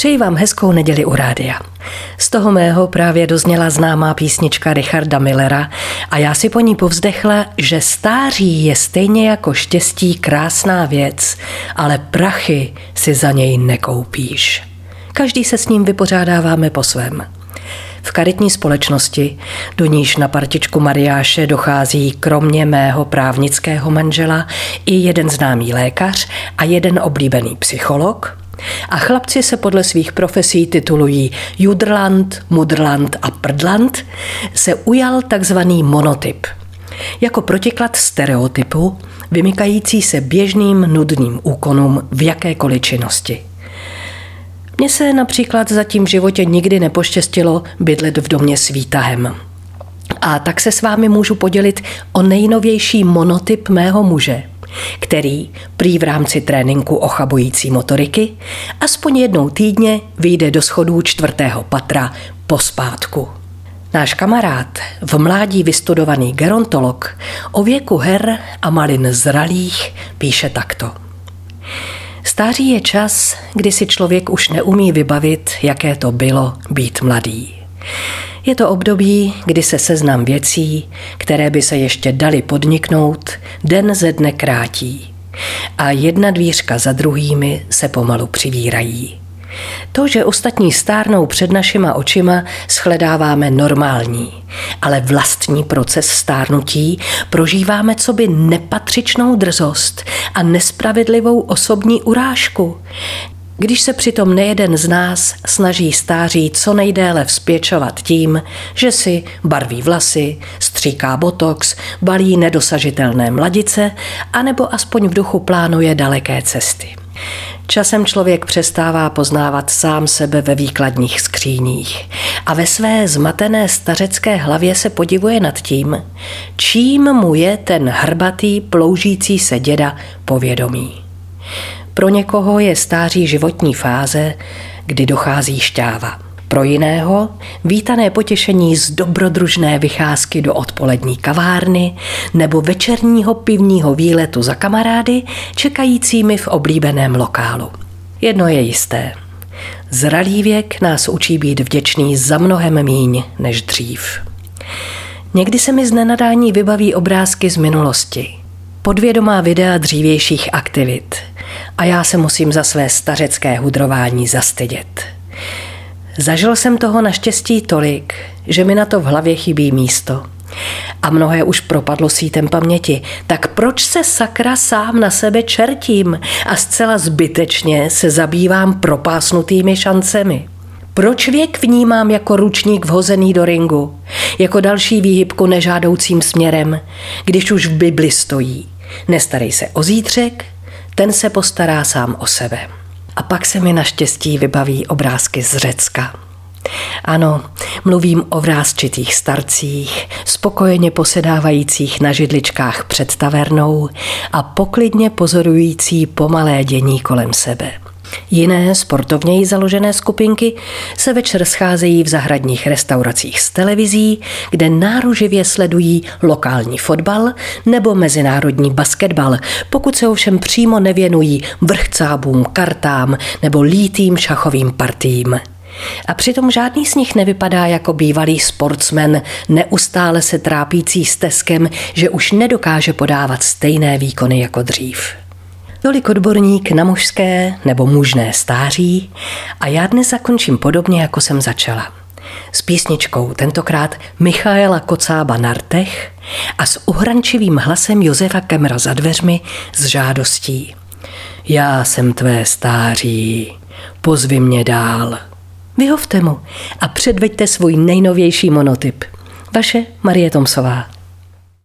Přeji vám hezkou neděli u rádia. Z toho mého právě dozněla známá písnička Richarda Millera a já si po ní povzdechla, že stáří je stejně jako štěstí krásná věc, ale prachy si za něj nekoupíš. Každý se s ním vypořádáváme po svém. V karitní společnosti, do níž na partičku Mariáše dochází kromě mého právnického manžela i jeden známý lékař a jeden oblíbený psycholog, a chlapci se podle svých profesí titulují Judrland, Mudrland a Prdland, se ujal takzvaný monotyp. Jako protiklad stereotypu, vymykající se běžným nudným úkonům v jakékoliv činnosti. Mně se například zatím v životě nikdy nepoštěstilo bydlet v domě s výtahem. A tak se s vámi můžu podělit o nejnovější monotyp mého muže, který prý v rámci tréninku ochabující motoriky aspoň jednou týdně vyjde do schodů čtvrtého patra po spátku. Náš kamarád, v mládí vystudovaný gerontolog, o věku her a malin zralých píše takto. Stáří je čas, kdy si člověk už neumí vybavit, jaké to bylo být mladý. Je to období, kdy se seznam věcí, které by se ještě dali podniknout, den ze dne krátí. A jedna dvířka za druhými se pomalu přivírají. To, že ostatní stárnou před našima očima, shledáváme normální, ale vlastní proces stárnutí prožíváme co by nepatřičnou drzost a nespravedlivou osobní urážku. Když se přitom nejeden z nás snaží stáří co nejdéle vzpěčovat tím, že si barví vlasy, stříká botox, balí nedosažitelné mladice, anebo aspoň v duchu plánuje daleké cesty. Časem člověk přestává poznávat sám sebe ve výkladních skříních a ve své zmatené stařecké hlavě se podivuje nad tím, čím mu je ten hrbatý, ploužící se děda povědomí. Pro někoho je stáří životní fáze, kdy dochází šťáva. Pro jiného vítané potěšení z dobrodružné vycházky do odpolední kavárny nebo večerního pivního výletu za kamarády čekajícími v oblíbeném lokálu. Jedno je jisté. Zralý věk nás učí být vděčný za mnohem míň než dřív. Někdy se mi z nenadání vybaví obrázky z minulosti. Podvědomá videa dřívějších aktivit. A já se musím za své stařecké hudrování zastydět. Zažil jsem toho naštěstí tolik, že mi na to v hlavě chybí místo. A mnohé už propadlo sítem paměti. Tak proč se sakra sám na sebe čertím a zcela zbytečně se zabývám propásnutými šancemi? Proč věk vnímám jako ručník vhozený do ringu, jako další výhybku nežádoucím směrem, když už v Bibli stojí? Nestarej se o zítřek, ten se postará sám o sebe. A pak se mi naštěstí vybaví obrázky z Řecka. Ano, mluvím o vrázčitých starcích, spokojeně posedávajících na židličkách před tavernou a poklidně pozorující pomalé dění kolem sebe. Jiné sportovněji založené skupinky se večer scházejí v zahradních restauracích s televizí, kde náruživě sledují lokální fotbal nebo mezinárodní basketbal, pokud se ovšem přímo nevěnují vrchcábům, kartám nebo lítým šachovým partím. A přitom žádný z nich nevypadá jako bývalý sportsmen, neustále se trápící steskem, že už nedokáže podávat stejné výkony jako dřív. Tolik odborník na mužské nebo mužné stáří a já dnes zakončím podobně, jako jsem začala. S písničkou tentokrát Michaela Kocába Nartech a s uhrančivým hlasem Josefa Kemra za dveřmi s žádostí. Já jsem tvé stáří, pozvi mě dál. Vyhovte mu a předveďte svůj nejnovější monotyp. Vaše Marie Tomsová.